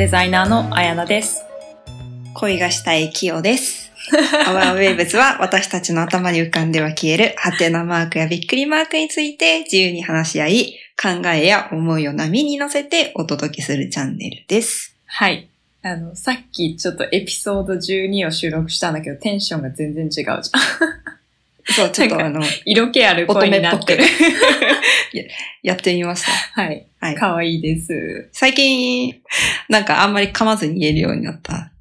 デザイナーのあやなです。恋がしたいキヨです。アワーウェーブズは私たちの頭に浮かんでは消えるハテナマークやびっくりマークについて自由に話し合い、考えや思いを波に乗せてお届けするチャンネルです。はい。あの、さっきちょっとエピソード12を収録したんだけど、テンションが全然違うじゃん。そう、ちょっとあの、色気ある声になってる。やってみました。はい。はい。かわいいです。最近、なんかあんまり噛まずに言えるようになった。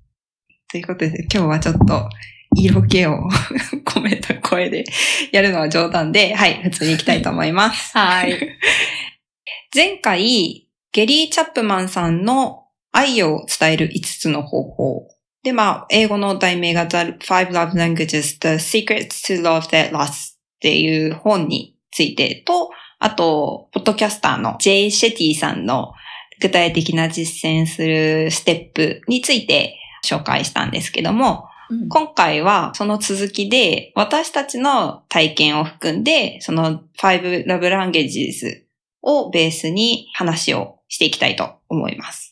ということで、今日はちょっと、色気を 込めた声でやるのは冗談で、はい、普通に行きたいと思います。はい。前回、ゲリー・チャップマンさんの愛を伝える5つの方法。で、まあ、英語の題名が The Five Love Languages, The Secrets to Love That Lasts っていう本についてと、あと、ポッドキャスターの J. シェティさんの具体的な実践するステップについて紹介したんですけども、今回はその続きで私たちの体験を含んで、その Five Love Languages をベースに話をしていきたいと思います。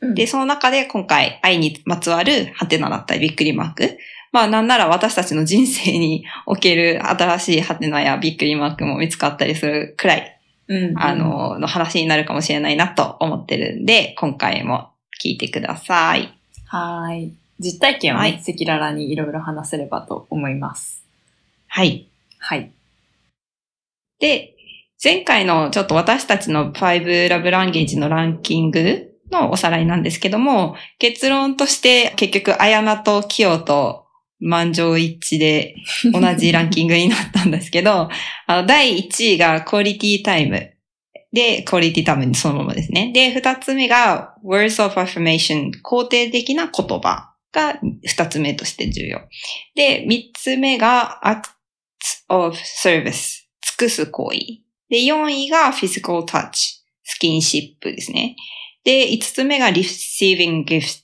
うんで、その中で今回愛にまつわるハテナだったりびっくりマーク。まあなんなら私たちの人生に おける新しいハテナやびっくりマークも見つかったりするくらい、うん、あ、の、の話になるかもしれないなと思ってるんで、今回も聞いてください。はーい。実体験をね、はい赤裸々にいろいろ話せればと思います。はい。はい。で、前回のちょっと私たちの5ラブランゲージのランキングのおさらいなんですけども、結論として結局、あやなとキヨと満場一致で同じランキングになったんですけど、あの、第1位がクオリティタイム。で、クオリティタイムにそのままですね。で、二つ目が words of affirmation、肯定的な言葉が二つ目として重要。で、三つ目が acts of service、尽くす行為。で、4位が physical touch、スキンシップですね。で、5つ目が receiving gifts、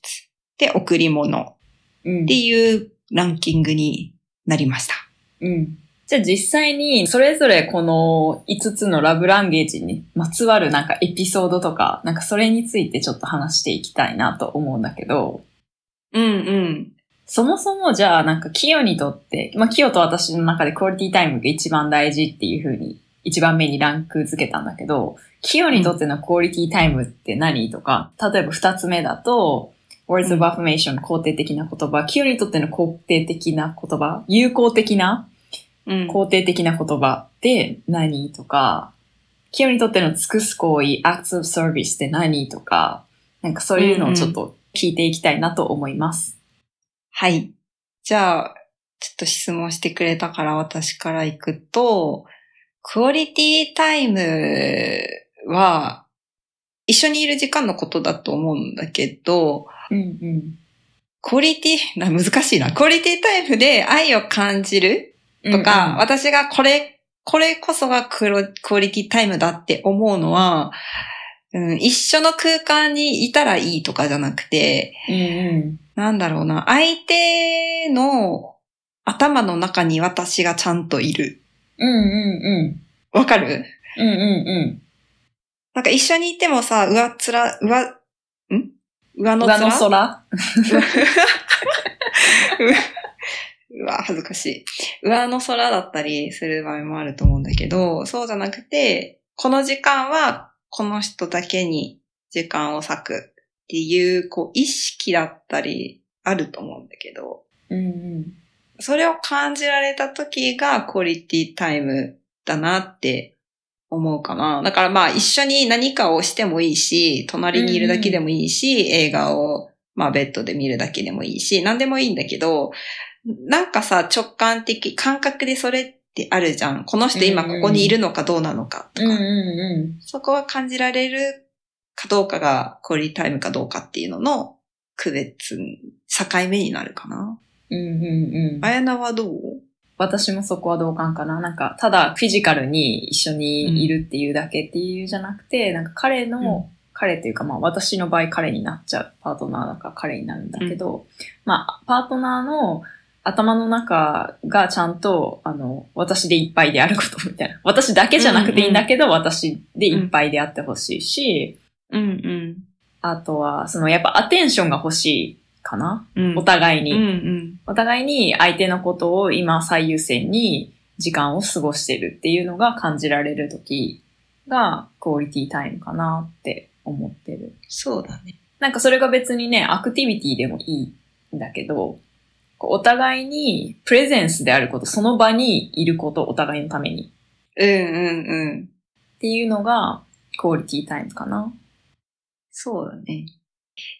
で、贈り物うんっていうランキングになりました。うん。じゃあ実際に、それぞれこの5つのラブランゲージにまつわるなんかエピソードとか、なんかそれについてちょっと話していきたいなと思うんだけど、うんうん。そもそもじゃあなんかキヨにとって、まあキヨと私の中でクオリティタイムが一番大事っていう風に一番目にランク付けたんだけど、キヨにとってのクオリティタイムって何とか、例えば二つ目だと、words of affirmation 肯定的な言葉、キヨにとっての肯定的な言葉、有効的なうん。肯定的な言葉って何とか、キヨにとっての尽くす行為、acts of service って何とか、なんかそういうのをちょっと聞いていきたいなと思います。はい。じゃあ、ちょっと質問してくれたから私から行くと、クオリティタイムは、一緒にいる時間のことだと思うんだけど、うんうん。クオリティ、な難しいな。クオリティタイムで愛を感じるとか、私がこれ、これこそがクロクオリティタイムだって思うのは、うん、一緒の空間にいたらいいとかじゃなくて、うんうん。なんだろうな、相手の頭の中に私がちゃんといる。うんうんわかる？うん。うんうんうん。なんか一緒にいてもさ、上っ面、上、ん？上の上面の空？うわ、恥ずかしい。上の空だったりする場合もあると思うんだけど、そうじゃなくて、この時間はこの人だけに時間を割くっていう、こう、意識だったりあると思うんだけど、うんうん。それを感じられた時がクオリティタイムだなって思うかな。だからまあ一緒に何かをしてもいいし、隣にいるだけでもいいし、映画をまあベッドで見るだけでもいいし、何でもいいんだけど、なんかさ、直感的、感覚でそれってあるじゃん。この人今ここにいるのかどうなのかとか。うんうんそこが感じられるかどうかがクオリティタイムかどうかっていうのの区別、境目になるかな。うん。うんうんうん。あやなはどう？私もそこは同感かな。なんか、ただフィジカルに一緒にいるっていうだけっていうじゃなくて、なんか彼の、彼っていうかまあ私の場合彼になっちゃうパートナーだから彼になるんだけど、まあパートナーの頭の中がちゃんと、あの、私でいっぱいであることみたいな。私だけじゃなくていいんだけど、私でいっぱいであってほしいし、うんうん。あとは、そのやっぱアテンションが欲しいかな、うんお互いに、うんうん。お互いに相手のことを今最優先に時間を過ごしてるっていうのが感じられる時がクオリティタイムかなって思ってる。そうだね。なんかそれが別にね、アクティビティでもいいんだけど、お互いにプレゼンスであること、その場にいること、お互いのためにうんうんうん。っていうのがクオリティタイムかな。そうだね。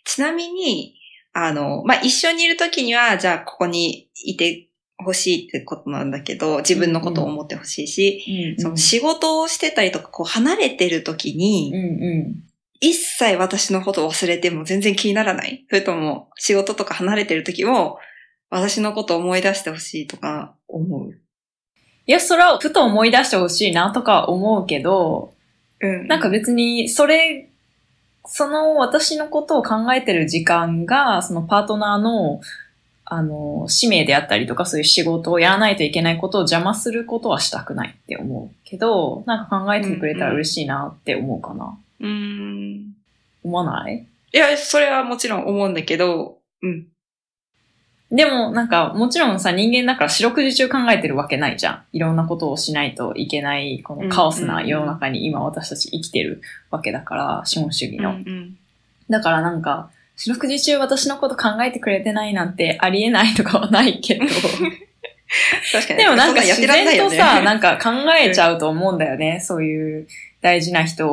ちなみに、あの、まあ、一緒にいるときには、じゃあここにいてほしいってことなんだけど、自分のことを思ってほしいし、うんその仕事をしてたりとか、こう離れてるときに、うんうん。一切私のことを忘れても全然気にならないそれとも、仕事とか離れてるときも、私のことを思い出してほしいとか思う。いや、それはふと思い出してほしいなとか思うけど、うんなんか別に、それ、その私のことを考えてる時間が、そのパートナーの、あの、使命であったりとか、そういう仕事をやらないといけないことを邪魔することはしたくないって思うけど、なんか考えてくれたら嬉しいなって思うかな。うーん。思わない？いや、それはもちろん思うんだけど、うん。でも、なんか、もちろんさ、人間だから四六時中考えてるわけないじゃん。いろんなことをしないといけない、このカオスな世の中に今私たち生きてるわけだから、資本主義の。うんだからなんか、四六時中私のこと考えてくれてないなんてありえないとかはないけど。確かに。でもなんか自然とさ、なんか考えちゃうと思うんだよね。そういう大事な人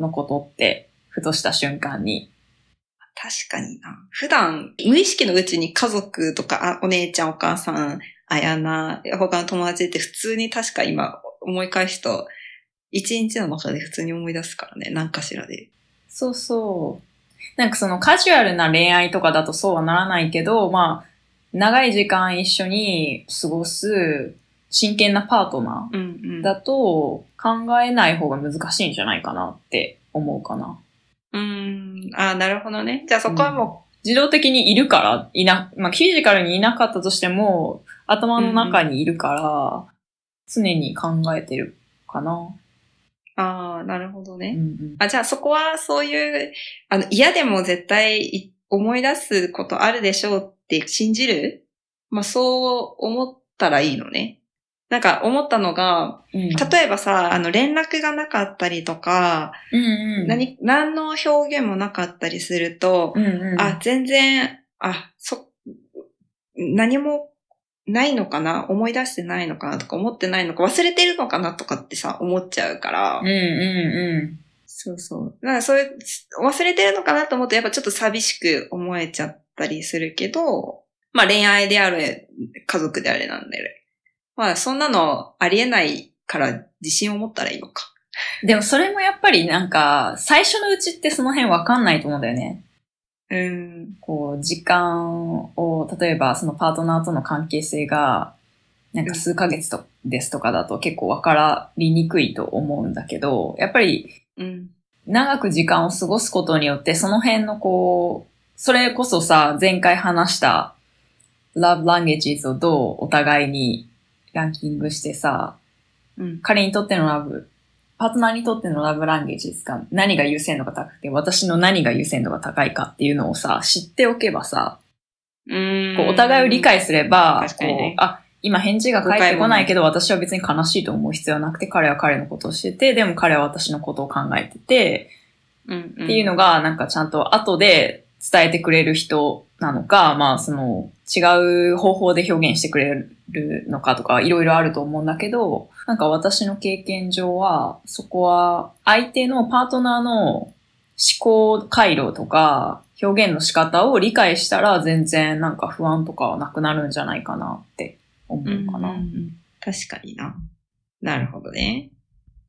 のことって、ふとした瞬間に。確かにな。普段、無意識のうちに家族とか、あお姉ちゃん、お母さん、あやな、他の友達って普通に確か今思い返すと、一日の中で普通に思い出すからね、何かしらで。そうそう。なんかそのカジュアルな恋愛とかだとそうはならないけど、まあ、長い時間一緒に過ごす真剣なパートナーだと考えない方が難しいんじゃないかなって思うかな。うーん。あーなるほどね。じゃあそこはも自動的にいるから、いな、まあ、フィジカルにいなかったとしても、頭の中にいるから、常に考えてるかな。う、ああ、なるほどうんね。うんあ、じゃあそこはそういう、あの、嫌でも絶対い思い出すことあるでしょうって信じる？まあそう思ったらいいのね。なんか思ったのが、うん例えばさ、あの連絡がなかったりとか、うんうん、何、何の表現もなかったりすると、うんうん、あ、全然、あ、そ、何もないのかな思い出してないのかなとか思ってないのか忘れてるのかなとかってさ、思っちゃうから。うんうんうん。そうそう。だからそういう、忘れてるのかなと思うとやっぱちょっと寂しく思えちゃったりするけど、まあ恋愛であれ、家族であれなんで、まあそんなのありえないから自信を持ったらいいのか。でもそれもやっぱりなんか、最初のうちってその辺わかんないと思うんだよね。うん。こう、時間を、例えばそのパートナーとの関係性が、なんか数ヶ月とですとかだと結構わからりにくいと思うんだけど、やっぱりうん。長く時間を過ごすことによって、その辺のこう、それこそさ、前回話した love languages をどうお互いにランキングしてさ、うん。彼にとってのラブ、パートナーにとってのラブランゲージですか？何が優先度が高くて、私の何が優先度が高いかっていうのをさ、知っておけばさ、うん。こうお互いを理解すれば、こうあ、今返事が返ってこないけど、私は別に悲しいと思う必要はなくて、彼は彼のことをしてて、でも彼は私のことを考えてて、うん、っていうのが、なんかちゃんと後で伝えてくれる人なのか、まあその違う方法で表現してくれるのかとかいろいろあると思うんだけど、なんか私の経験上は、そこは相手のパートナーの思考回路とか表現の仕方を理解したら全然なんか不安とかはなくなるんじゃないかなって思うかな。うんうん確かにな。なるほどね。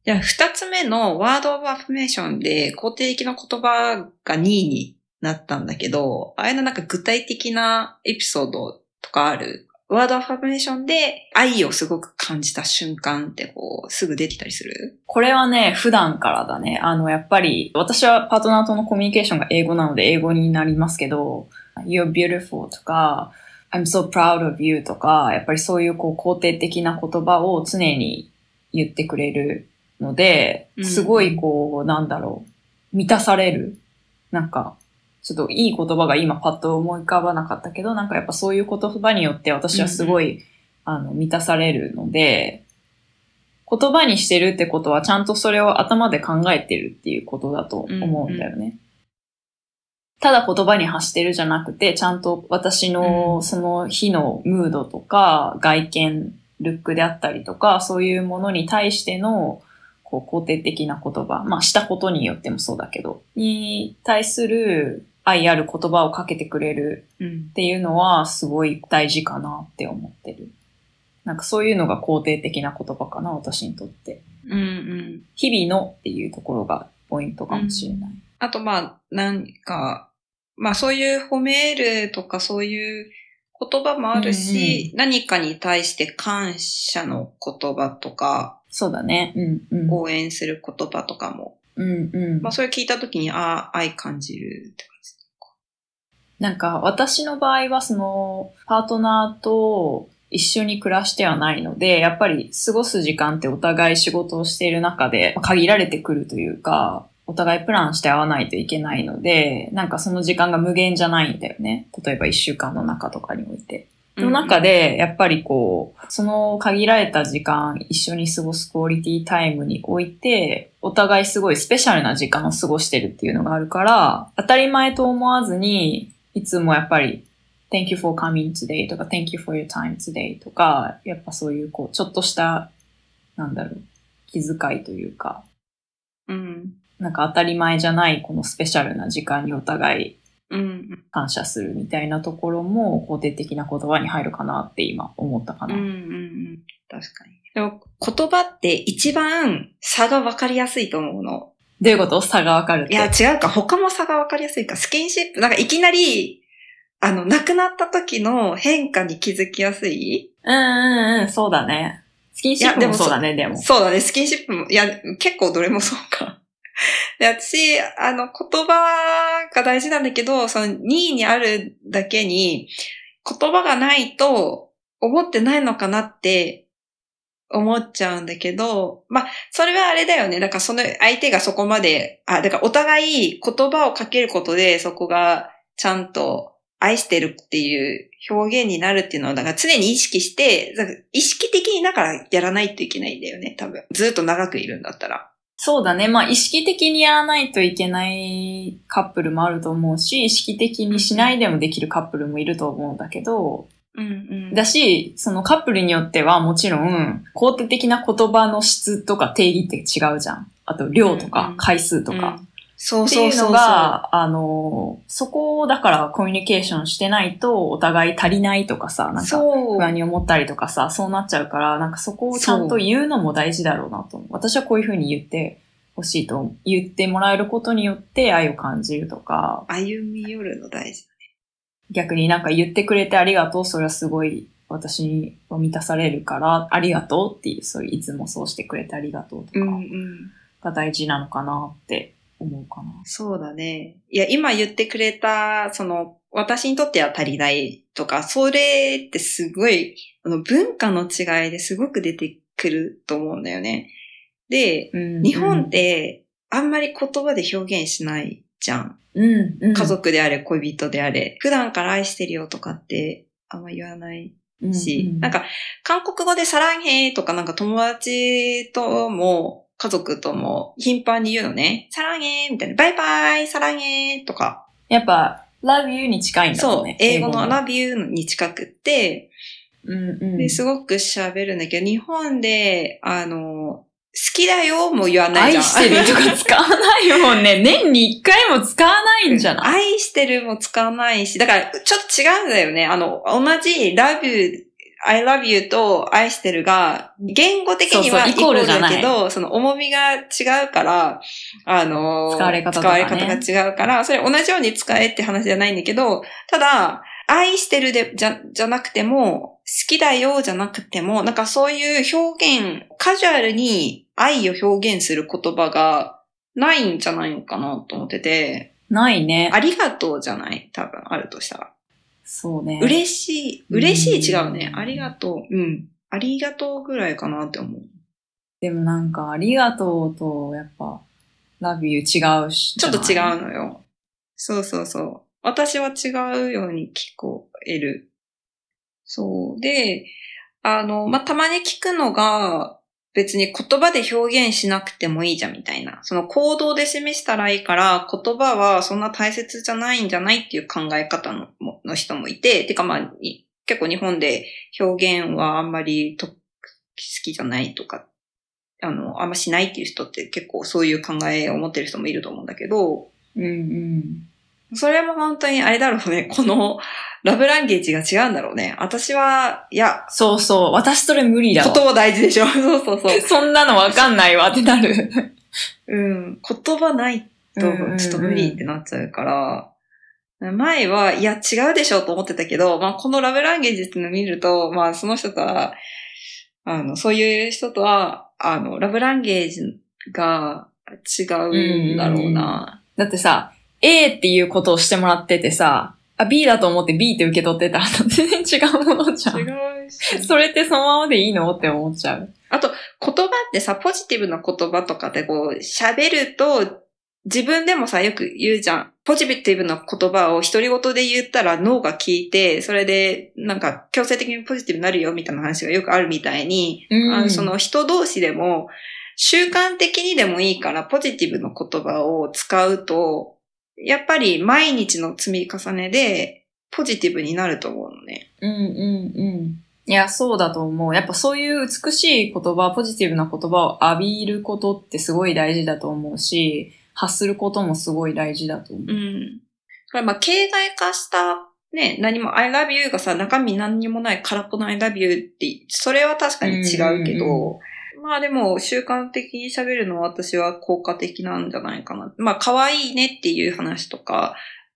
じゃあ、二つ目のワードオブアファメーションで肯定的な言葉が2位になったんだけど、あれのなんか具体的なエピソードとかある？ワードアファメーションで愛をすごく感じた瞬間ってこう、すぐ出てきたりする？これはね、普段からだね。あの、やっぱり、私はパートナーとのコミュニケーションが英語なので英語になりますけど、You're beautiful とか、I'm so proud of you とか、やっぱりそういうこう肯定的な言葉を常に言ってくれるので、うんすごいこう、なんだろう、満たされる。なんか、ちょっといい言葉が今パッと思い浮かばなかったけど、なんかやっぱそういう言葉によって私はすごい、あの、満たされるので、言葉にしてるってことはちゃんとそれを頭で考えてるっていうことだと思うんだよね。ただ言葉に発してるじゃなくて、ちゃんと私のその日のムードとか、外見、ルックであったりとか、そういうものに対してのこう肯定的な言葉、まあしたことによってもそうだけど、に対する愛ある言葉をかけてくれるうんっていうのはすごい大事かなって思ってる。なんかそういうのが肯定的な言葉かな、私にとって。うんうん。日々のっていうところがポイントかもしれない。あと、まあ、なんか、まあそういう褒めるとかそういう言葉もあるし、何かに対して感謝の言葉とか、そうだね。うんうん。応援する言葉とかも、うんうん。まあそれ聞いたときに、ああ、愛感じるって。なんか私の場合はそのパートナーと一緒に暮らしてはないので、やっぱり過ごす時間ってお互い仕事をしている中で限られてくるというか、お互いプランして会わないといけないので、なんかその時間が無限じゃないんだよね。例えば一週間の中とかにおいて。その中で、やっぱりこう、その限られた時間、一緒に過ごすクオリティタイムにおいて、お互いすごいスペシャルな時間を過ごしてるっていうのがあるから、当たり前と思わずに、いつもやっぱり、Thank you for coming today とか Thank you for your time today とか、やっぱそういうこう、ちょっとした、なんだろう、気遣いというか、うん。なんか当たり前じゃないこのスペシャルな時間にお互いうん。感謝するみたいなところも肯定的な言葉に入るかなって今思ったかな。うん。うん。うん。確かに。でも、言葉って一番差が分かりやすいと思うの。どういうこと差がわかるって？いや、違うか。他も差が分かりやすいか。スキンシップ。なんかいきなり、あの、亡くなった時の変化に気づきやすい？うんうんうん、そうだね。スキンシップもそうだね、でも。そうだね、スキンシップも、いや、結構どれもそうか。で、私、あの、言葉が大事なんだけど、その2位にあるだけに、言葉がないと思ってないのかなって思っちゃうんだけど、まあ、それはあれだよね。だからその相手がそこまで、あ、だからお互い言葉をかけることでそこがちゃんと愛してるっていう表現になるっていうのは、だから常に意識して、意識的にだからやらないといけないんだよね、多分。ずっと長くいるんだったら。そうだね。まあ、意識的にやらないといけないカップルもあると思うし、意識的にしないでもできるカップルもいると思うんだけど、うんうんだし、そのカップルによってはもちろん、肯定的な言葉の質とか定義って違うじゃん。あと、量とか回数とか。うんそうっていうのそうそうそう。が、あの、そこをだからコミュニケーションしてないとお互い足りないとかさ、なんか不安に思ったりとかさ、そうなっちゃうから、なんかそこをちゃんと言うのも大事だろうなと思う。私はこういうふうに言ってほしいと言ってもらえることによって愛を感じるとか、歩み寄るの大事。逆になんか言ってくれてありがとう、それはすごい私に満たされるから、ありがとうっていう、そういういつもそうしてくれてありがとうとかうん。が大事なのかなって思うかな。そうだね。いや、今言ってくれた、その、私にとっては足りないとか、それってすごい、あの、文化の違いですごく出てくると思うんだよね。で、うん日本って、あんまり言葉で表現しないじゃん。うん、うん。家族であれ、恋人であれ。普段から愛してるよとかって、あんま言わないし、うなん、か、韓国語でサランヘとかなんか友達とも、家族とも頻繁に言うのね。サランヘみたいな。バイバイサランヘとか。やっぱ、love you に近いんだそうね。。英語の love you に近くって、うんうん。で、すごく喋るんだけど、日本で、あの、好きだよも言わないじゃん。愛してるとか使わないもんね。年に一回も使わないんじゃない？愛してるも使わないし、だからちょっと違うんだよね。あの、同じ love you, I love you と愛してるが、言語的にはイコールだけど、その重みが違うから、あの、使われ方ね使われ方が違うから、それ同じように使えって話じゃないんだけど、ただ、愛してるで、じゃ、じゃなくても、好きだよじゃなくても、なんかそういう表現、カジュアルに愛を表現する言葉がないんじゃないのかなと思ってて、ないね。ありがとうじゃない？多分あるとしたら。そうね。嬉しい。嬉しい違うねう。んありがとう。うん。ありがとうぐらいかなって思う。でもなんか、ありがとうと、やっぱ、love you 違うし。ちょっと違う。うのよ。そうそうそう。私は違うように聞こえる。そう。で、あの、まあ、たまに聞くのが、別に言葉で表現しなくてもいいじゃんみたいな。その行動で示したらいいから、言葉はそんな大切じゃないんじゃないっていう考え方のの人もいて、てかまあ、結構日本で表現はあんまりと好きじゃないとか、あの、あんましないっていう人って結構そういう考えを持ってる人もいると思うんだけど、うんうん。それも本当にあれだろうね。このラブランゲージが違うんだろうね。私は、いや、そうそう。私それ無理だわ。言葉大事でしょ。そうそうそう。そんなのわかんないわってなる。うん。言葉ないと、ちょっと無理ってなっちゃうから、前は、いや、違うでしょと思ってたけど、まあ、このラブランゲージっていうのを見ると、まあ、その人とは、あの、そういう人とは、あの、ラブランゲージが違うんだろうな。だってさ、A っていうことをしてもらっててさ、あ、B だと思って B って受け取ってたら 全然違うものじゃん。違うし。それってそのままでいいのって思っちゃう。あと、言葉ってさ、ポジティブな言葉とかってこう、喋ると、自分でもさ、よく言うじゃん。ポジティブな言葉を独り言で言ったら脳が聞いて、それで、なんか強制的にポジティブになるよみたいな話がよくあるみたいに、うんあのその人同士でも、習慣的にでもいいからポジティブな言葉を使うと、やっぱり毎日の積み重ねでポジティブになると思うのね。うんうんうん。いや、そうだと思う。やっぱそういう美しい言葉、ポジティブな言葉を浴びることってすごい大事だと思うし、発することもすごい大事だと思う。うん。これまあ、形骸化した、ね、何も I love you がさ、中身何にもない空っぽの I love you って、それは確かに違うけど、うんうんまあでも習慣的に喋るのは私は効果的なんじゃないかな。まあ可愛いねっていう話とか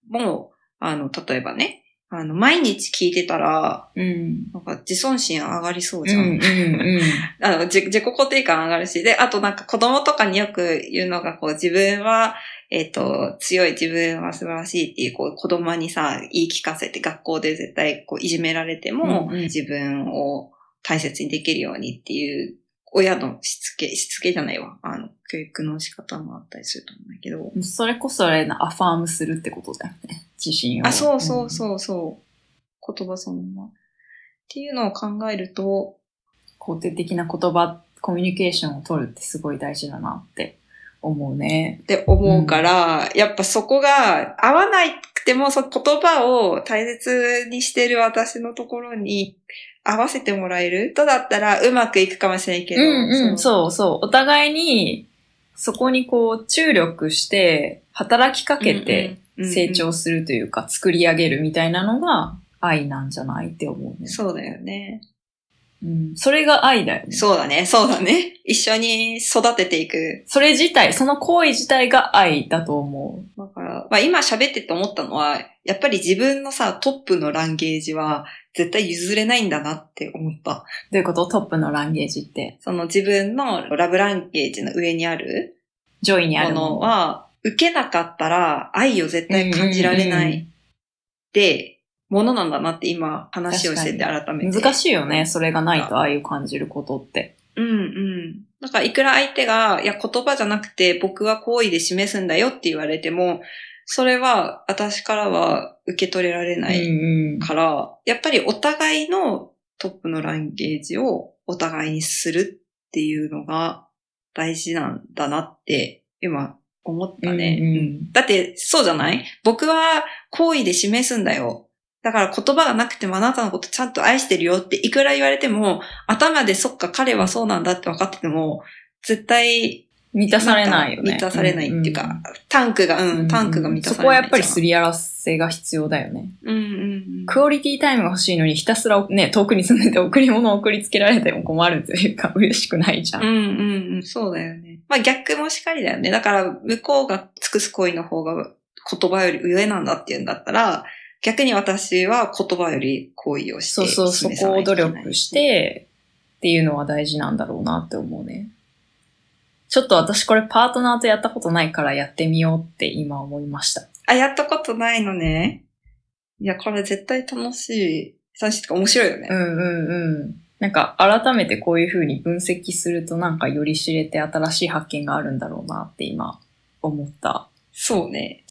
も、あの、例えばね、あの、毎日聞いてたら、うん。なんか自尊心上がりそうじゃん。うんうんうん。あの、自自己肯定感上がるし、で、あとなんか子供とかによく言うのが、こう、自分は、えっ、と、強い自分は素晴らしいっていう、こう、子供にさ、言い聞かせて学校で絶対、こう、いじめられても、うんうん自分を大切にできるようにっていう、親のしつけ、しつけじゃないわ。あの、教育の仕方もあったりすると思うんだけど。それこそあれな、アファームするってことだよね。自信を。あ、そうそうそうそう。言葉そのまま。っていうのを考えると、肯定的な言葉、コミュニケーションを取るってすごい大事だなって思うね。って思うから、やっぱそこが合わなくても、その言葉を大切にしてる私のところに合わせてもらえる？とだったらうまくいくかもしれないけど。うんうん、う。そうそう。お互いに、そこにこう、注力して、働きかけて成長するというか、作り上げるみたいなのが愛なんじゃないって思うね。そうだよね。うん。それが愛だよね。そうだね、そうだね。一緒に育てていく。それ自体、その行為自体が愛だと思だから、まあ今喋ってて思ったのは、やっぱり自分のさ、トップのランゲージは絶対譲れないんだなって思った。う。どういうこと？トップのランゲージって？その自分のラブランゲージの上にある上位にあもるもの？のは、受けなかったら愛を絶対感じられないで、ものなんだなって今話をしてて改めて。難しいよね。それがないと愛を感じることって。うんうん。なんかいくら相手が、いや言葉じゃなくて僕は行為で示すんだよって言われても、それは私からは受け取れられないうんうん。から、やっぱりお互いのトップのランゲージをお互いにするっていうのが大事なんだなって今思ったね。うんうんだってそうじゃない？僕は行為で示すんだよ。だから言葉がなくてもあなたのことちゃんと愛してるよっていくら言われても、頭でそっか彼はそうなんだって分かってても、絶対満たされないよね。満たされないっていうか、タンクが、うん、タンクが満たされない。そこはやっぱりすり合わせが必要だよね。うんうんうん。クオリティタイムが欲しいのにひたすらね、遠くに住んでて贈り物を送りつけられても困るというか、嬉しくないじゃん。うんうんうん。そうだよね。まあ逆もしかりだよね。だから、向こうが尽くす行為の方が言葉より上なんだっていうんだったら、逆に私は言葉より行為をしてそうそう、そこを努力して、っていうのは大事なんだろうなって思うね。ちょっと私これパートナーとやったことないからやってみようって今思いました。あ、やったことないのね。いや、これ絶対楽しい。楽しいとか面白いよね。うんうんうん。なんか改めてこういう風に分析するとなんかより知れて新しい発見があるんだろうなって今思った。そうね。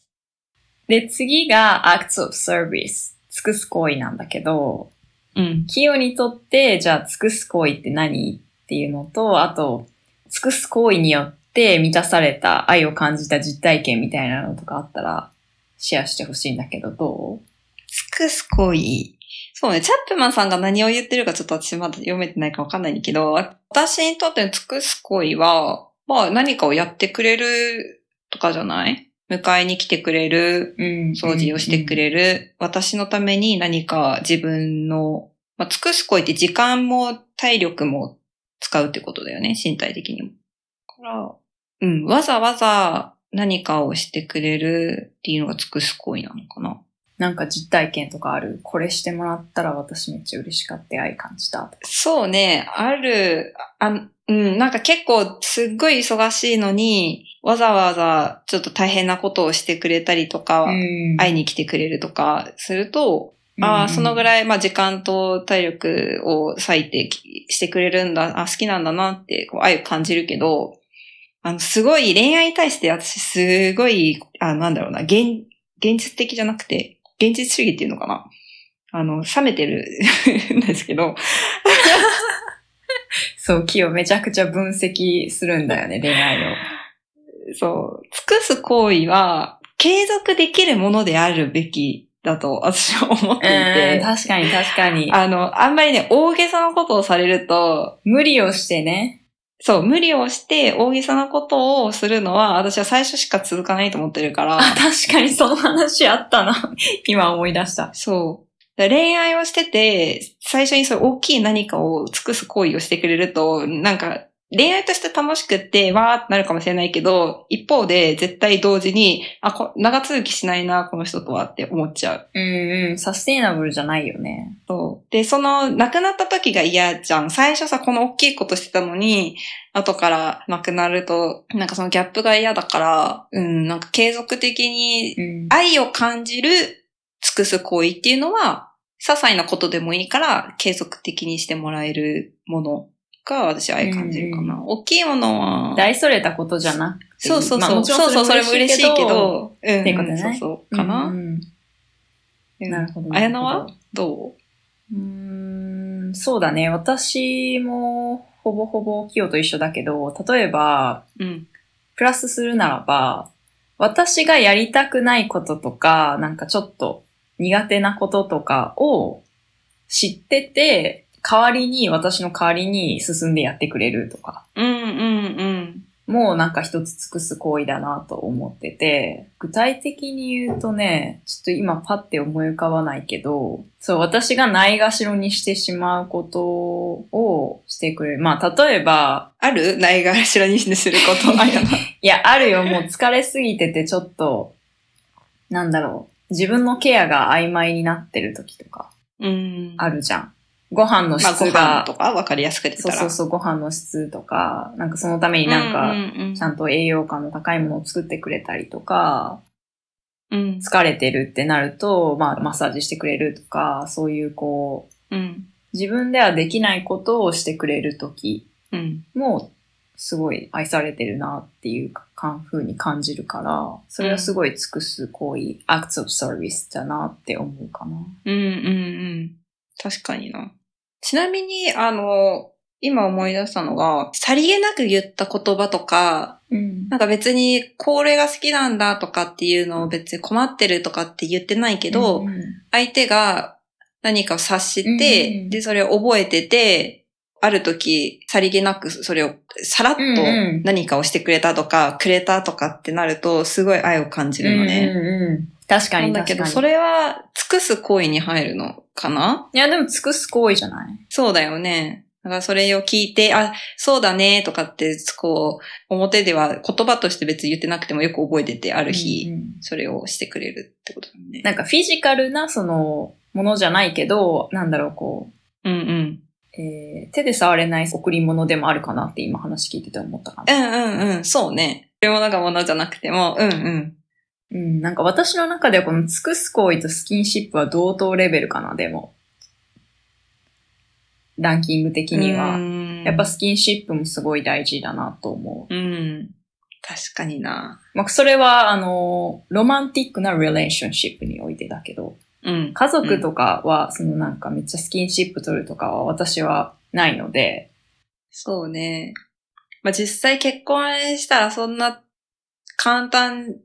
で、次が acts of service。尽くす行為なんだけど、うん。キヨにとって、じゃあ尽くす行為って何？っていうのと、あと、尽くす行為によって満たされた愛を感じた実体験みたいなのとかあったら、シェアしてほしいんだけど、ど尽くす行為。そうね、チャップマンさんが何を言ってるかちょっと私まだ読めてないかわかんないんだけど、私にとっての尽くす行為は、まあ何かをやってくれるとかじゃない？迎えに来てくれる、ううん。掃除をしてくれる、私のために何か自分の、まあ、尽くす行為って時間も体力も使うってことだよね、身体的にも。だから、うん、わざわざ何かをしてくれるっていうのが尽くす行為なのかな。なんか実体験とかある？これしてもらったら私めっちゃ嬉しかった愛感じた。そうね、ある、あ、うん、なんか結構すっごい忙しいのに、わざわざちょっと大変なことをしてくれたりとか、ん会いに来てくれるとかすると、ああ、そのぐい。らい、まあ時間と体力を割いてきしてくれるんだ、あ、好きなんだなって、こう愛を感じるけど、あの、すごい恋愛に対して私すごい、あなんだろうな、現、現実的じゃなくて、現実主義っていうのかな。あの、冷めてるんですけど、そう、キヨめちゃくちゃ分析するんだよね、恋愛を。そう、尽くす行為は継続できるものであるべきだと私は思っていうん、て、確かに確かに。あの、あんまりね、大げさなことをされると、無理をしてね。そう、無理をして大げさなことをするのは、私は最初しか続かないと思ってるから、あ、確かにその話あったな。今思い出した。そう。恋愛をしてて、最初にそう大きい何かを尽くす行為をしてくれると、なんか、恋愛として楽しくって、わーってなるかもしれないけど、一方で絶対同時に、あ、こ長続きしないな、この人とはって思っちゃう。うんうん、サステイナブルじゃないよね。そう。で、その、亡くなった時が嫌じゃん。最初さ、この大きいことしてたのに、後から亡くなると、なんかそのギャップが嫌だから、うん、なんか継続的にうん。愛を感じる尽くす行為っていうのは、些細なことでもいいから、継続的にしてもらえるものが私は愛感じるかな。うん大きいものは、大それたことじゃなくて。そうそうそう。まあもちろんそうそう、それも嬉しいけど、うん、っていうことねそうそう、かな。うんうんうんなるほど。あやなはどどう？ーん、そうだね。私もほぼほぼキヨと一緒だけど、例えば、ううん。プラスするならば、私がやりたくないこととか、なんかちょっと苦手なこととかを知ってて、代わりに、私の代わりに進んでやってくれるとか、うんうんうん。もうなんか一つ尽くす行為だなと思ってて、具体的に言うとね、ちょっと今パッて思い浮かばないけど、そう、私がないがしろにしてしまうことをしてくれる。まあ、例えば、あるないがしらにすること。いや、あるよ。もう疲れすぎててちょっと、なんだろう。自分のケアが曖昧になってる時とか、うん。あるじゃん。ご飯のまあ、ご飯質が、とかわかりやすく出たら。そうそうそう、ご飯の質とか、なんかそのためになんか、ちゃんんと栄養価の高いものを作ってくれたりとか、うん。疲れてるってなると、まあ、マッサージしてくれるとか、そういうこう、うん。自分ではできないことをしてくれる時うん。も、すごい愛されてるなっていうか、風に感じるから、それはすごい尽くす行為、acts of service だなって思うかな。うんうんうん。確かにな。ちなみに、あの、今思い出したのが、さりげなく言った言葉とか、うん。なんか別にこれが好きなんだとかっていうのを別に困ってるとかって言ってないけど、うん相手が何かを察して、うんうんで、それを覚えてて、ある時、さりげなくそれをさらっとうんうん。何かをしてくれたとか、くれたとかってなると、すごい愛を感じるのね。うんうんうん確かなんだけど。それは尽くす行為に入るのかな？いや、でも尽くす行為じゃないそうだよね。だからそれを聞いて、あ、そうだねとかって、こう、表では言葉として別に言ってなくてもよく覚えてて、ある日、うんうんそれをしてくれるってことだね。なんかフィジカルなそのものじゃないけど、なんだろう、こうんうん。う、えー手で触れない贈り物でもあるかなって今話聞いてて思ったかうな。んうんうん、そうね。それもなんか物じゃなくても、うんうん。うん、なんか私の中ではこの尽くす行為とスキンシップは同等レベルかな、でも。ランキング的には。うんやっぱスキンシップもすごい大事だなと思う。うん。確かにな。まあ、それは、あの、ロマンティックな relationship においてだけど、うん。家族とかは、そのなんかめっちゃスキンシップ取るとかは私はないので、そうね。まあ、実際結婚したらそんな簡単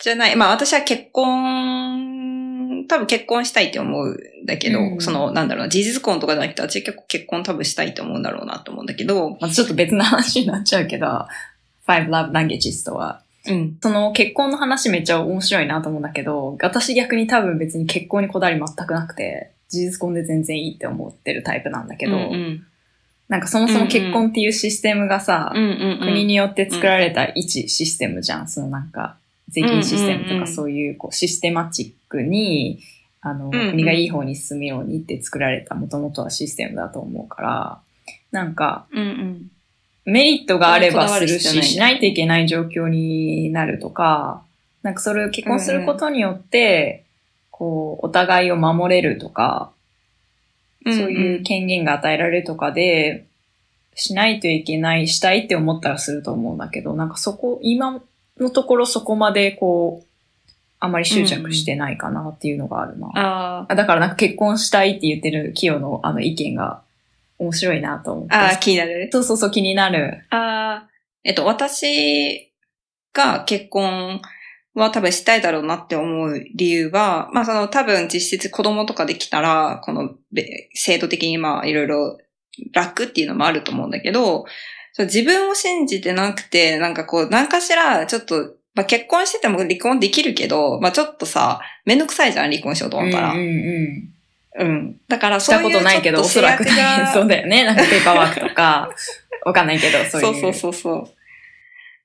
じゃない。まあ私は結婚、多分結婚したいって思うんだけど、うんその、なんだろうな、事実婚とかじゃなくて、私結構結婚多分したいと思うんだろうなと思うんだけど、まあ、ちょっと別の話になっちゃうけど、Five Love Languages とは、うん。その結婚の話めっちゃ面白いなと思うんだけど、私逆に多分別に結婚にこだわり全くなくて、事実婚で全然いいって思ってるタイプなんだけど、うんうんなんかそもそも結婚っていうシステムがさ、うんうんうん国によって作られた一システムじゃん。そのなんか、税金システムとかそういうこうシステマチックに、あの、国がいい方に進むようにって作られたもともとはシステムだと思うから、なんか。メリットがあればするし、しないといけない状況になるとか、なんかそれを結婚することによって、こう、お互いを守れるとか、そういう権限が与えられるとかで、しないといけない、したいって思ったらすると思うんだけど、なんかそこ、今のところそこまでこう、あまり執着してないかなっていうのがあるな。ああだからなんか結婚したいって言ってるキヨのあの意見が面白いなと思って。あ、ああ、気になる。そうそうそう気になる。ああ、えっと、私が結婚は多分したいだろうなって思う理由は、まあその多分実質子供とかできたら、このべ制度的にまあいろいろ楽っていうのもあると思うんだけど、そう自分を信じてなくて、なんかこう、何かしらちょっと、まあ結婚してても離婚できるけど、まあちょっとさ、めんどくさいじゃん、離婚しようと思ったら。うんうんうん。うん。だからしそういうたことないけど、おそらく制約が大 変そうだよね。なんかペーパーワークとか、わかんないけど、そういう。そうそうそうそう。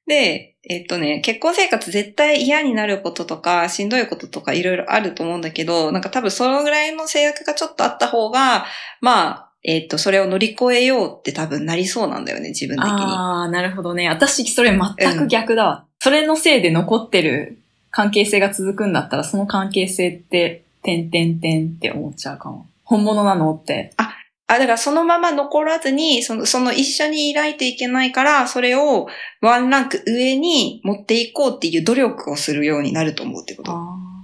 で、えっとね、結婚生活絶対嫌になることとか、しんどいこととかいろいろあると思うんだけど、なんか多分そのぐらいの制約がちょっとあった方が、まあ、えっと、それを乗り越えようって多分なりそうなんだよね、自分的に。ああ、なるほどね。私、それ全く逆だわ。それのせいで残ってる関係性が続くんだったら、その関係性って、てんてんてんって思っちゃうかも。本物なのって。あ、だからそのまま残らずに、その、その一緒にいないといけないから、それをワンランク上に持っていこうっていう努力をするようになると思うってこと。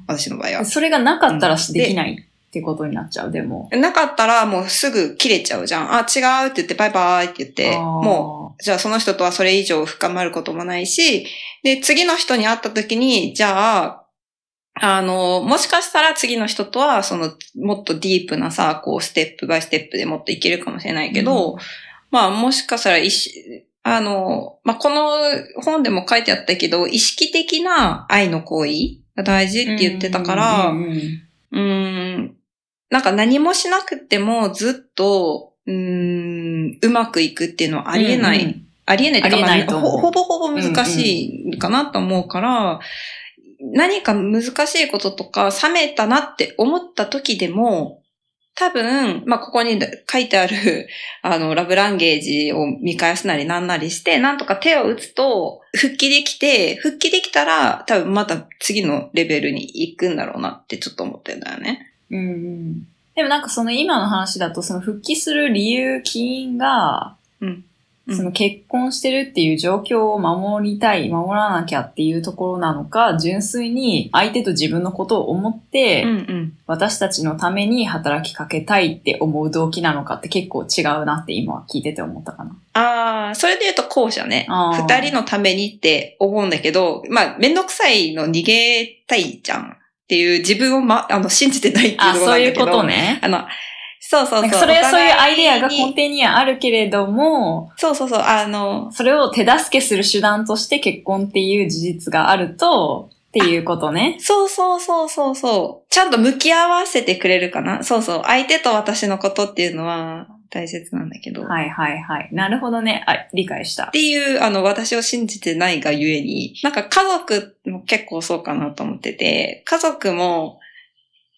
私の場合は。それがなかったらうんできないってことになっちゃう、でも。なかったらもうすぐ切れちゃうじゃん。あ、違うって言ってバイバイって言って、もう、じゃあその人とはそれ以上深まることもないし、で、次の人に会った時に、じゃあ、あの、もしかしたら次の人とは、その、もっとディープなさ、こう、ステップバイステップでもっといけるかもしれないけど、うんまあ、もしかしたら、あの、まあ、この本でも書いてあったけど、意識的な愛の行為が大事って言ってたから、うん。なんか何もしなくてもずっと、うーん、うまくいくっていうのはありえない。うんうんありえないっていうかまあほほぼほぼ難しいかなと思うから、何か難しいこととか冷めたなって思った時でも、多分、まあ、ここに書いてある、あの、ラブランゲージを見返すなりなんなりして、なんとか手を打つと、復帰できて、復帰できたら、多分また次のレベルに行くんだろうなってちょっと思ってるんだよね。うんうんでもなんかその今の話だと、その復帰する理由、起因が、うんうんその結婚してるっていう状況を守りたい、守らなきゃっていうところなのか、純粋に相手と自分のことを思って、うんうん。私たちのために働きかけたいって思う動機なのかって結構違うなって今聞いてて思ったかな。ああ、それで言うと後者ね。二人のためにって思うんだけど、まあ、めんどくさいの逃げたいじゃんっていう自分をま、あの、信じてないっていうとあ、ころそういう。ことね。あの、そうそうそう。なんかそれはそういうアイデアが根底にはあるけれども、そうそうそう、あの、それを手助けする手段として結婚っていう事実があると、っていうことね。そうそうそうそうそう。ちゃんと向き合わせてくれるかな。そうそう。相手と私のことっていうのは大切なんだけど。はいはいはい。なるほどね。あ、理解したっ。ていう、あの、私を信じてないがゆえに、なんか家族も結構そうかなと思ってて、家族も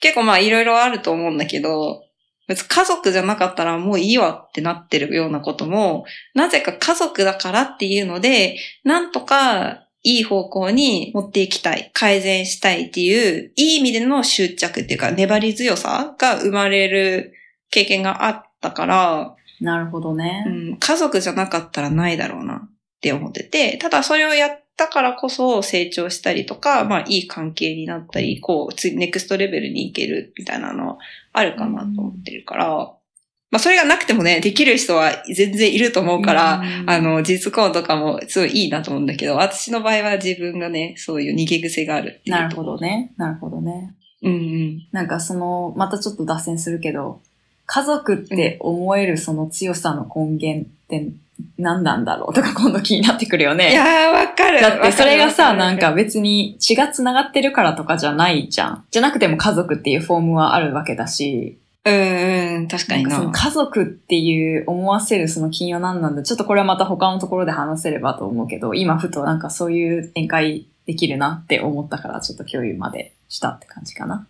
結構まあいろいろあると思うんだけど、別に家族じゃなかったらもういいわってなってるようなことも、なぜか家族だからっていうので、なんとかいい方向に持っていきたい、改善したいっていう、いい意味での執着っていうか粘り強さが生まれる経験があったから、なるほどね。うん、家族じゃなかったらないだろうなって思ってて、ただそれをやっだからこそ成長したりとか、まあいい関係になったり、こう、次、ネクストレベルに行けるみたいなのはあるかなと思ってるから、まあそれがなくてもね、できる人は全然いると思うから、うんあの、実婚とかもすごいいいなと思うんだけど、私の場合は自分がね、そういう逃げ癖があるっていうなるほど。ね。なるほどね。うんうん。なんかその、またちょっと脱線するけど、家族って思えるその強さの根源って何なんだろうとか今度気になってくるよね。いやー、わかる。だってそれがさ、なんか、別に血が繋がってるからとかじゃないじゃん。じゃなくても家族っていうフォームはあるわけだし、うんうん、確かにな。な家族っていう思わせるその金曜なんなんだ。ちょっとこれはまた他のところで話せればと思うけど、今ふとなんかそういう展開できるなって思ったから、ちょっと共有までしたって感じかな。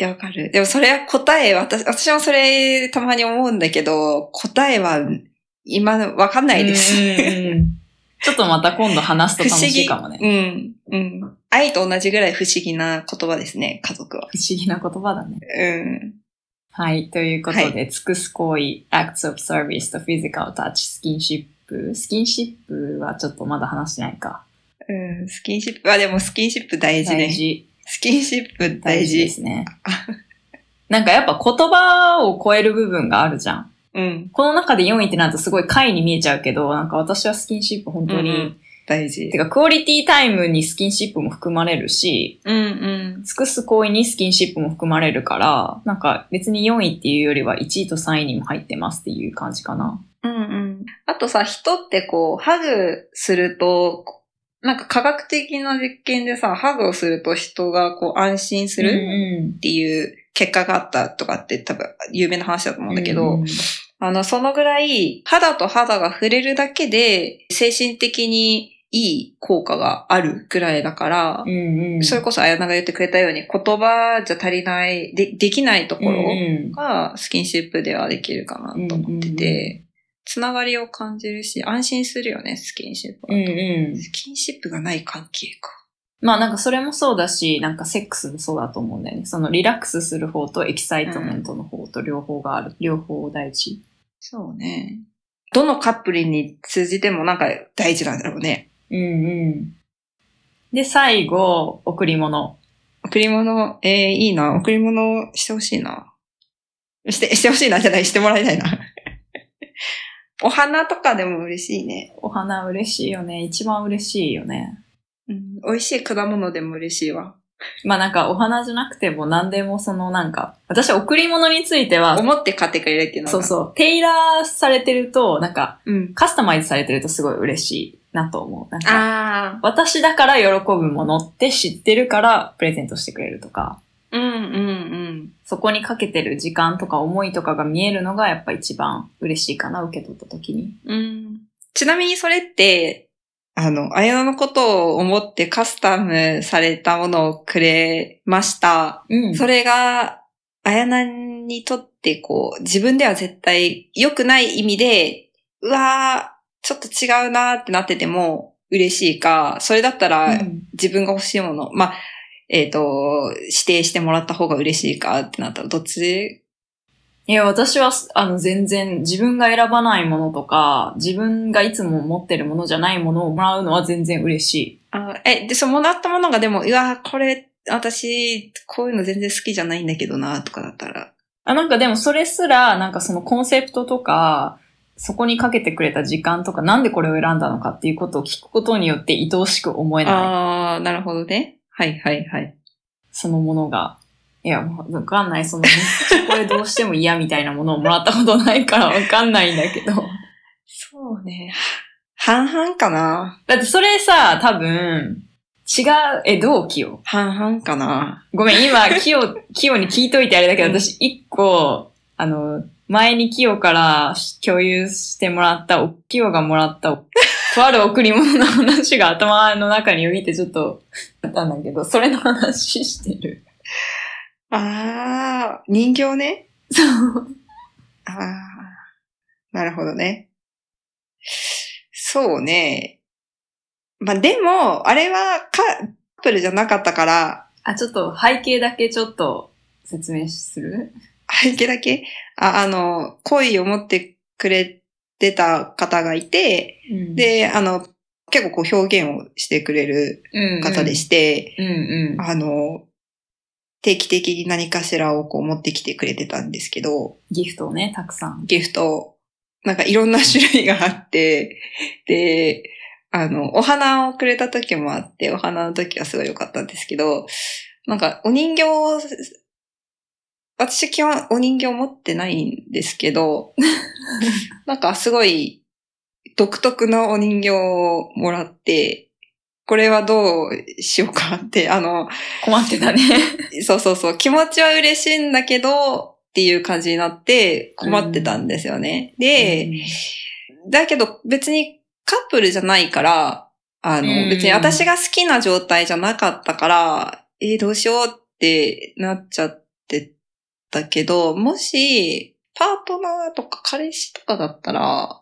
いや、わかる。でもそれは答え、私、私もそれたまに思うんだけど、答えは今わかんないです。ちょっとまた今度話すと楽しいかもね。うん、うん。愛と同じぐらい不思議な言葉ですね、家族は。不思議な言葉だね。うん。はい。ということはで、尽くす行為、acts of service と physical touch、スキンシップ。スキンシップはちょっとまだ話してないか。うん、スキンシップ、あ、でもスキンシップ大事ね。大事。スキンシップ大事。ですね。なんかやっぱ言葉を超える部分があるじゃん。うん、この中で4位ってなるとすごい回に見えちゃうけど、なんか私はスキンシップ本当に、うんうん大事て。かクオリティタイムにスキンシップも含まれるし、うん、うん。尽くす行為にスキンシップも含まれるから、なんか別に4位っていうよりは1位と3位にも入ってますっていう感じかな。うんうん。あとさ、人ってこう、ハグすると、なんか科学的な実験でさ、ハグをすると人がこう安心すするっていう結果があったとかって多分有名な話だと思うんだけど、あの、そのぐらい肌と肌が触れるだけで精神的にいい効果があるぐらいだから、うんうん。それこそ綾菜が言ってくれたように言葉じゃ足りない、で、できないところうんがスキンシップではできるかなと思ってうんうんて、つながりを感じるし、安心するよね、スキンシップうんは。うん。スキンシップがない関係か。まあなんかそれもそうだし、なんかセックスもそうだと思うんだよね。そのリラックスする方と excitement の方と両方がある。両方大事。そうね。どのカップルに通じてもなんか大事なんだろうね。うんうん。で、最後、贈り物。贈り物、えー、いいな。贈り物してほしいな。して、してほしいなじゃない、してもらいたいな。お花とかでも嬉しいね。お花嬉しいよね。一番嬉しいよね。うん、美味しい果物でも嬉しいわ。まあなんかお花じゃなくても何でもそのなんか、私贈り物については、思って買ってくれるっていうのう。そうそう、テイラーされてると、なんかうん。カスタマイズされてるとすごい嬉しいなと思う。なんか。私だから喜ぶものって知ってるからプレゼントしてくれるとか、うんうんうん。そこにかけてる時間とか思いとかが見えるのがやっぱ一番嬉しいかな、受け取った時に。うん。ちなみにそれって、あの、あやなのことを思ってカスタムされたものをくれました。うんそれが、あやなにとってこう、自分では絶対良くない意味で、うわー、ちょっと違うなーってなってても嬉しいか、それだったらうん自分が欲しいもの、まあ、えっ、と、指定してもらった方が嬉しいかってなったらどっち？いや、私は、あの、全然自分が選ばないものとか、自分がいつも持ってるものじゃないものをもらうのは全然嬉しい。あえ、で、そう、もらったものがでも、うわー、これ、私、こういうの全然好きじゃないんだけどな、とかだったら。あ、なんかでもそれすら、なんかそのコンセプトとか、そこにかけてくれた時間とか、なんでこれを選んだのかっていうことを聞くことによって愛おしく思えない。ああ、なるほどね。はいはいはい。そのものが。いや、わかんない。その、これどうしても嫌みたいなものをもらったことないからわかんないんだけど。そうね。半々かなだってそれさ、多分、違う、え、どうキヨ半々かなごめん、今、キヨ、キヨに聞いといてあれだけど、うん私一個、あの、前にキヨから共有してもらった、おキヨがもらった、とある贈り物の話が頭の中によぎってちょっと、あったんだけど、それの話してる。ああ、人形ね。そう。ああ、なるほどね。そうね。まあ、でも、あれはカカップルじゃなかったから、あ、ちょっと背景だけちょっと説明する？背景だけ？あ、あの、恋を持ってくれてた方がいて、うん、で、あの、結構こう表現をしてくれる方でして、うんうん。あの、定期的に何かしらをこう持ってきてくれてたんですけど、ギフトをね、たくさん。ギフト、なんかいろんな種類があって、で、あの、お花をくれた時もあって、お花の時はすごい良かったんですけど、なんかお人形を、私基本お人形持ってないんですけど、なんかすごい独特のお人形をもらって、これはどうしようかって、あの、困ってたね。そうそうそう。気持ちは嬉しいんだけど、っていう感じになって困ってたんですよね。で、だけど別にカップルじゃないから、あの、うん別に私が好きな状態じゃなかったから、えーどうしようってなっちゃってたけど、もし、パートナーとか彼氏とかだったら、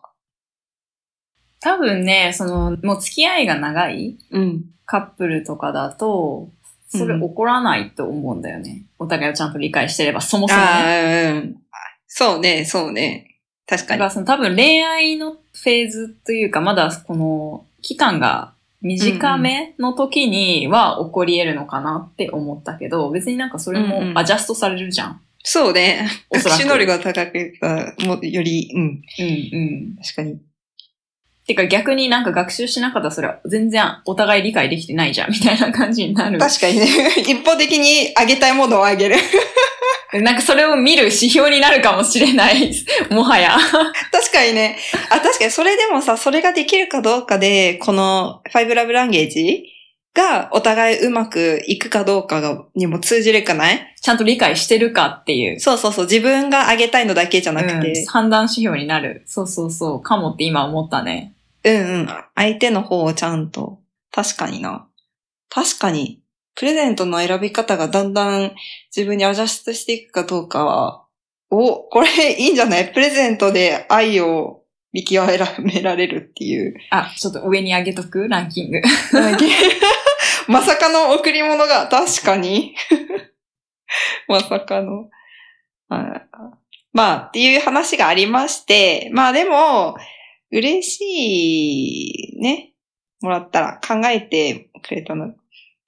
多分ね、その、もう付き合いが長いうん。カップルとかだと、それ起こらないと思うんだよね。お互いをちゃんと理解してれば、そもそもね。うん。そうね、そうね。確かにだから。その多分恋愛のフェーズというか、まだこの期間が短めの時には起こり得るのかなって思ったけど、別になんかそれうんうんもアジャストされるじゃん。そうね。学習能力が高くたもより、うん。うんうん。確かに。てか逆になんか学習しなかったらそれは全然お互い理解できてないじゃんみたいな感じになる。確かにね。一方的にあげたいものをあげる。なんかそれを見る指標になるかもしれない。もはや。確かにね。あ、確かにそれでもさ、それができるかどうかで、このファイブラブランゲージがお互いうまくいくかどうかがにも通じるかない？ちゃんと理解してるかっていう。そうそうそう。自分があげたいのだけじゃなくうんて、判断指標になる。そうそうそう。かもって今思ったね。うん、うん、相手の方をちゃんと。確かにな。確かに。プレゼントの選び方がだんだん自分にアジャストしていくかどうかは、お、これいいんじゃない？プレゼントで愛を見極められるっていう。あ、ちょっと上に上げとく？ランキング。まさかの贈り物が、確かに。まさかの。あまあ、っていう話がありまして、まあでも、嬉しいね。もらったら考えてくれたの。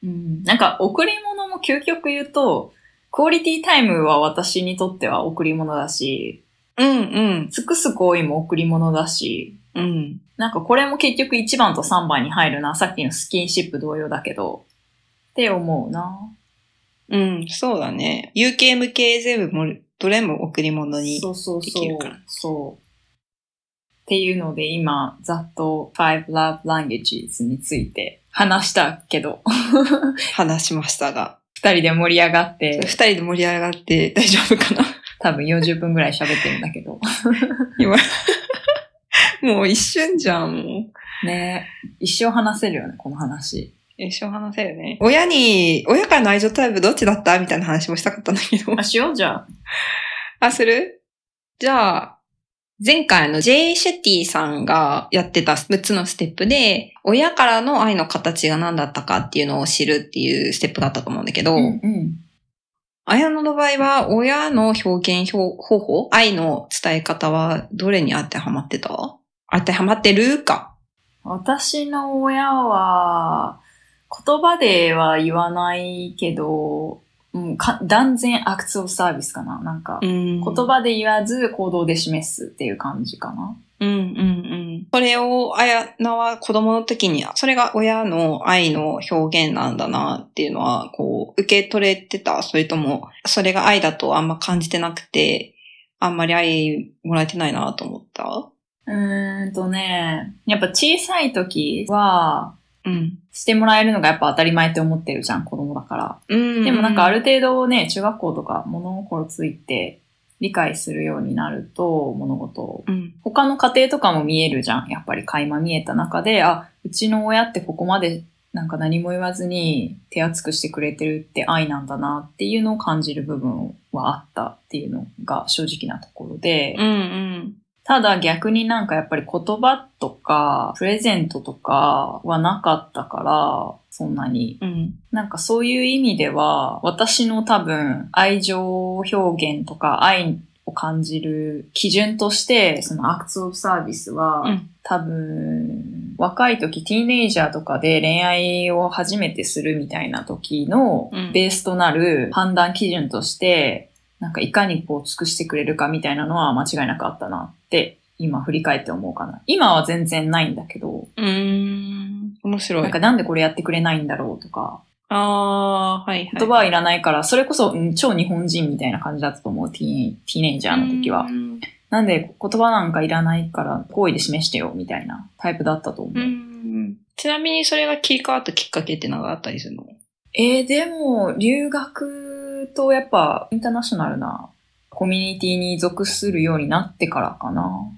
うん。なんか、贈り物も究極言うと、クオリティタイムは私にとっては贈り物だし、うんうん。尽くす行為も贈り物だし、うん。なんかこれも結局1番と3番に入るな。さっきのスキンシップ同様だけど、って思うな。うん、そうだね。UKMK 全部も、どれも贈り物に。そうそうそうできるから。そう。っていうので今、ざっと Five Love Languages について話したけど、話しましたが。二人で盛り上がっ二て、人で盛り上がって大丈夫かな？多分40分ぐらい喋ってるんだけど。今。もう一瞬じゃん、もう。ね一生話せるよね、この話。一生話せるね。親に、親からの愛情タイプどっちだったみたいな話もしたかったんだけど。あ、しようじゃあ。あ、する？じゃあ、前回の J. シュティさんがやってた6つのステップで、親からの愛の形が何だったかっていうのを知るっていうステップだったと思うんだけど、うんうん。綾野の場合は、親の表現方法、愛の伝え方はどれに当てはまってた？当てはまってるか。私の親は、言葉では言わないけど、うん、か断然アクツオブサービスかな。なんか、言言葉で言わず行動で示すっていう感じかな。うんうんうん。それを、あやなは子供の時に、それが親の愛の表現なんだなっていうのは、こう、受け取れてたそれとも、それが愛だとあんま感じてなくて、あんまり愛もらえてないなと思った？うーんとね、やっぱ小さい時は、うん。してもらえるのがやっぱ当たり前って思ってるじゃん、子供だから。うん。でもなんかある程度ね、中学校とか物心ついて理解するようになると、物事を。うん。他の家庭とかも見えるじゃん。やっぱり垣間見えた中で、あ、うちの親ってここまでなんか何も言わずに手厚くしてくれてるって愛なんだなっていうのを感じる部分はあったっていうのが正直なところで、うんうん。ただ逆になんかやっぱり言葉とかプレゼントとかはなかったから、そんなに。うん。なんかそういう意味では、私の多分愛情表現とか愛を感じる基準として、そのアクツオブサービスは、うん多分、若い時、ティーネイジャーとかで恋愛を初めてするみたいな時のうんベースとなる判断基準として、なんかいかにこう尽くしてくれるかみたいなのは間違いなくあったなって、今振り返って思うかな。今は全然ないんだけど、うーん。面白い。なんかなんでこれやってくれないんだろうとか、ああ、はいはい。言葉はいらないから、それこそ、うん超日本人みたいな感じだったと思う、ティーンティーネイジャーの時はう。んなんで言葉なんかいらないから、行為で示してよ、みたいなタイプだったと思う。うんちなみにそれが切り替わったきっかけって何かあったりするの？えー、でも、留学とやっぱ、インターナショナルなコミュニティに属するようになってからかな。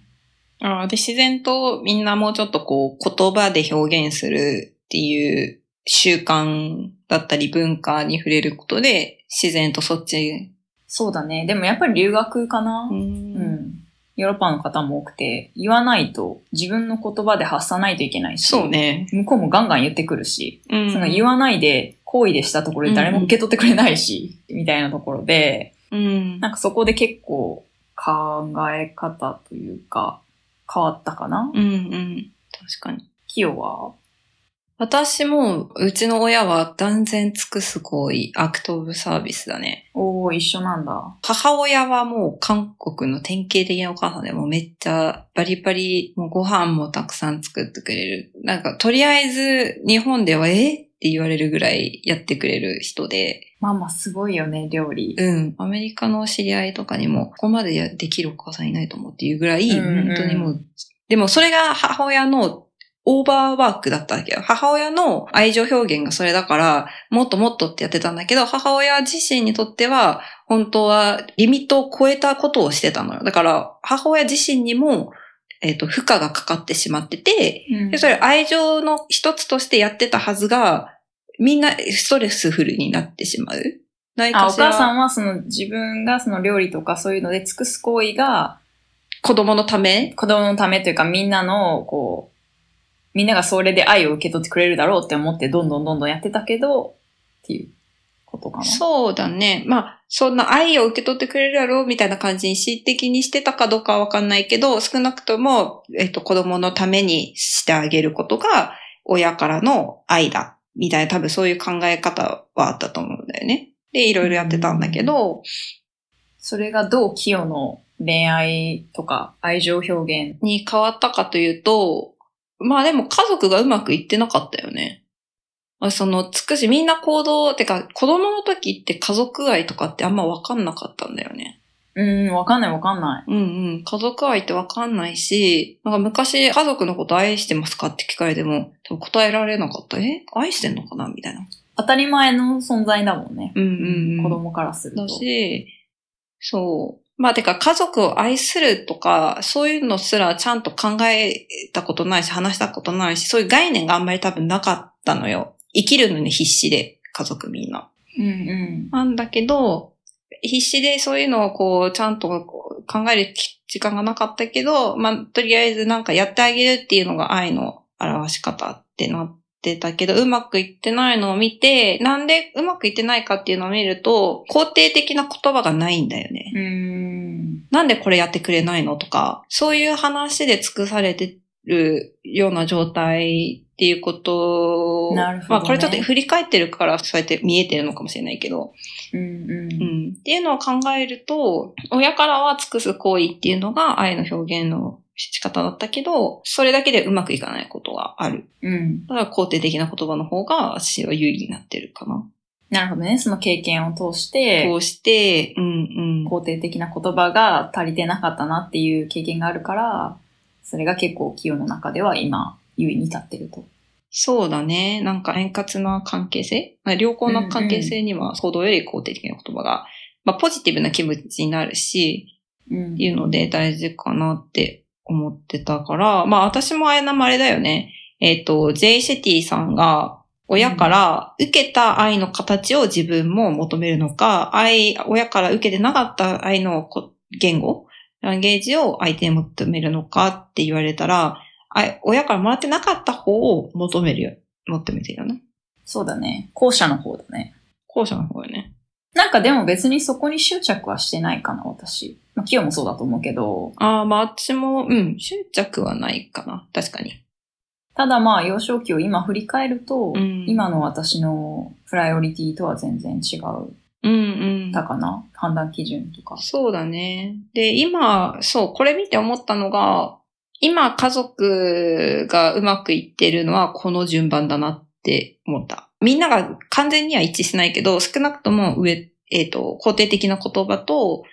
ああ、で、自然とみんなもうちょっとこう、言葉で表現するっていう習慣だったり文化に触れることで、自然とそっち。そうだね。でもやっぱり留学かな。う。うんん。ヨーロッパの方も多くて、言わないと自分の言葉で発さないといけないし。そう。ね。向こうもガンガン言ってくるし。うんその言わないで、行為でしたところで誰も受け取ってくれないし、みたいなところで、うん。なんかそこで結構考え方というか、変わったかな？うんうん。確かに。キヨは私も、うちの親は断然尽くす行為、アクトオブサービスだね。おー、一緒なんだ。母親はもう韓国の典型的なお母さんでもうめっちゃバリバリ、もうご飯もたくさん作ってくれる。なんかとりあえず日本ではえって言われるぐらいやってくれる人で、ママすごいよね、料理。うん。アメリカの知り合いとかにも、ここまでやできるお母さんいないと思うっていうぐらい、うんうん本当にもう、でもそれが母親のオーバーワークだったわけよ。母親の愛情表現がそれだから、もっともっとってやってたんだけど、母親自身にとっては、本当はリミットを超えたことをしてたのよ。だから、母親自身にも、えっ、と、負荷がかかってしまってて、で、それ愛情の一つとしてやってたはずが、みんなストレスフルになってしまう。ないあ、かしらお母さんはその自分がその料理とかそういうので尽くす行為が子供のため？子供のためというかみんなのこう、みんながそれで愛を受け取ってくれるだろうって思ってどんどんどんどんやってたけど、っていうことかな。そうだね。まあ、そんな愛を受け取ってくれるだろうみたいな感じに恣意的にしてたかどうかはわかんないけど、少なくとも、えっと、子供のためにしてあげることが、親からの愛だ。みたいな、多分そういう考え方はあったと思うんだよね。で、いろいろやってたんだけど、それがどうキヨの恋愛とか愛情表現。に変わったかというと、まあでも家族がうまくいってなかったよね。あその、つくし、みんな行動、てか、子供の時って家族愛とかってあんまわかんなかったんだよね。うん、わかんないわかんない。うんうん。家族愛ってわかんないし、なんか昔家族のこと愛してますかって聞かれても、多分答えられなかった。え？愛してんのかなみたいな。当たり前の存在だもんね。うんうんうん。子供からするとだ。し、そう。まあ、てか家族を愛するとか、そういうのすらちゃんと考えたことないし、話したことないし、そういう概念があんまり多分なかったのよ。生きるのに必死で、家族みんな。うんうん。なんだけど、必死でそういうのをこう、ちゃんと考える時間がなかったけど、まあ、とりあえずなんかやってあげるっていうのが愛の表し方ってなってたけど、うまくいってないのを見て、なんでうまくいってないかっていうのを見ると、肯定的な言葉がないんだよね。うん。なんでこれやってくれないのとか、そういう話で尽くされてるような状態っていうことなるほどねまあこれちょっと振り返ってるからそうやって見えてるのかもしれないけど、うんうん。うん。っていうのを考えると、親からは尽くす行為っていうのが愛の表現の仕方だったけど、それだけでうまくいかないことがある。うん。だから肯定的な言葉の方が私は有利になってるかな。なるほどね。その経験を通してこ、うして、うんうん。肯定的な言葉が足りてなかったなっていう経験があるから、それが結構キヨの中では今、優位に立ってると。そうだね。なんか円滑な関係性？まあ良好な関係性には行動より肯定的な言葉が、まあポジティブな気持ちになるし、うんいうので大事かなって思ってたから、まあ私もあやなもあれだよね。えっ、と、ジェイ・シェティさんが親から受けた愛の形を自分も求めるのか、愛、親から受けてなかった愛のこ言語、ランゲージを相手に求めるのかって言われたら、あ親からもらってなかった方を求めるよ、求めてるよね。そうだね。後者の方だね。後者の方よね。なんかでも別にそこに執着はしてないかな、私。まあ、キヨもそうだと思うけど。ああ、まあ私も、うん、執着はないかな。確かに。ただまあ幼少期を今振り返ると、うん今の私のプライオリティとは全然違ううんうん。たかな、判断基準とか。そうだね。で、今、そう、これ見て思ったのが、今家族がうまくいってるのはこの順番だなって思った。みんなが完全には一致しないけど、少なくとも上、えっ、と、肯定的な言葉と、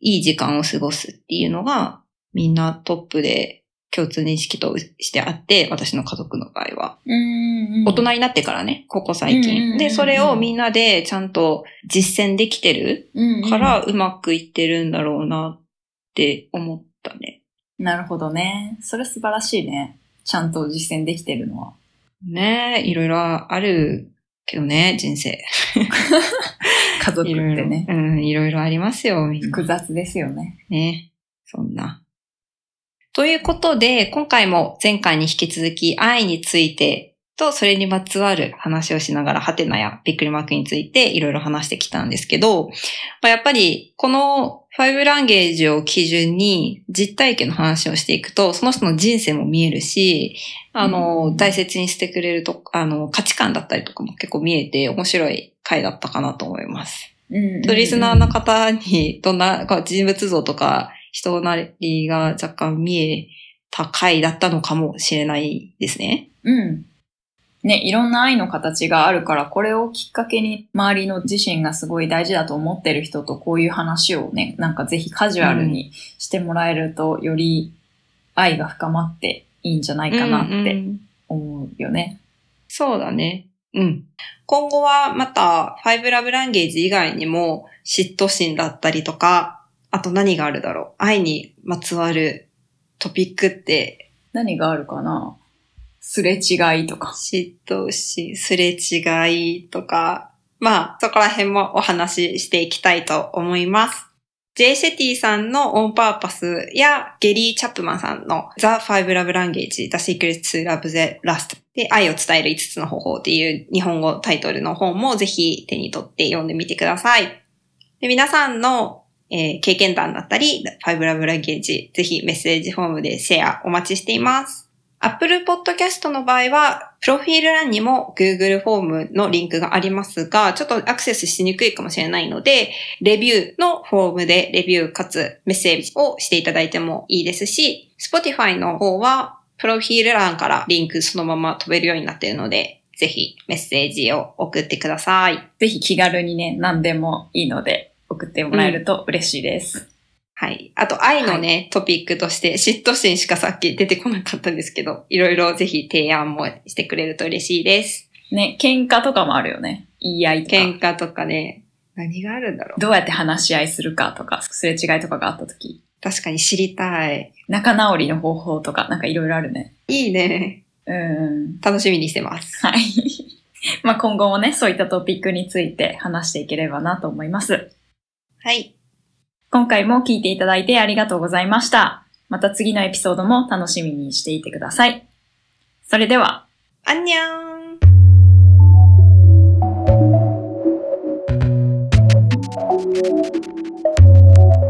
いい時間を過ごすっていうのが、みんなトップで共通認識としてあって、私の家族の場合は。うん大人になってからね、ここ最近。で、それをみんなでちゃんと実践できてる人からうまくいってるんだろうなって思ったね。なるほどね。それ素晴らしいね。ちゃんと実践できてるのは。ねえ、いろいろあるけどね、人生。家族っいろいろ。てね。うん、いろいろありますよ、みんな複雑ですよね。ね。そんな。ということで、今回も前回に引き続き愛についてとそれにまつわる話をしながら、ハテナやびっくりマークについていろいろ話してきたんですけど、まあやっぱりこの5ランゲージを基準に実体験の話をしていくと、その人の人生も見えるし、あの、うん大切にしてくれると、あの、価値観だったりとかも結構見えて面白い回だったかなと思います。うんとリスナーの方にどんな人物像とか人なりが若干見えた回だったのかもしれないですね。うん。ね、いろんな愛の形があるから、これをきっかけに周りの自身がすごい大事だと思ってる人とこういう話をね、なんかぜひカジュアルにしてもらえると、より愛が深まっていいんじゃないかなってうんうん思うよね。そうだね。うん。今後はまた、ファイブラブランゲージ以外にも、嫉妬心だったりとか、あと何があるだろう？愛にまつわるトピックって、何があるかな？すれ違いとか。嫉妬心、すれ違いとか、まあ、そこら辺もお話ししていきたいと思います。ジェイ・シェティさんのオンパーパスやゲリー・チャップマンさんの The Five Love Language, The Secret to Love the Last で愛を伝える5つの方法っていう日本語タイトルの本もぜひ手に取って読んでみてください。で皆さんの、えー経験談だったり、Five Love Language ぜひメッセージフォームでシェアお待ちしています。Apple Podcast の場合は、プロフィール欄にも Google フォームのリンクがありますが、ちょっとアクセスしにくいかもしれないので、レビューのフォームでレビューかつメッセージをしていただいてもいいですし、Spotify の方は、プロフィール欄からリンクそのまま飛べるようになっているので、ぜひメッセージを送ってください。ぜひ気軽にね、何でもいいので送ってもらえると嬉しいです。はい。あと、愛のね、トピックとして、嫉妬心しかさっき出てこなかったんですけど、いろいろぜひ提案もしてくれると嬉しいです。ね、喧嘩とかもあるよね。言い合いとか。喧嘩とかね、何があるんだろう。どうやって話し合いするかとか、すれ違いとかがあった時。確かに知りたい。仲直りの方法とか、なんかいろいろあるね。いいね。うん。楽しみにしてます。はい。まあ今後もね、そういったトピックについて話していければなと思います。はい。今回も聞いていただいてありがとうございました。また次のエピソードも楽しみにしていてください。それでは。あんにゃーん。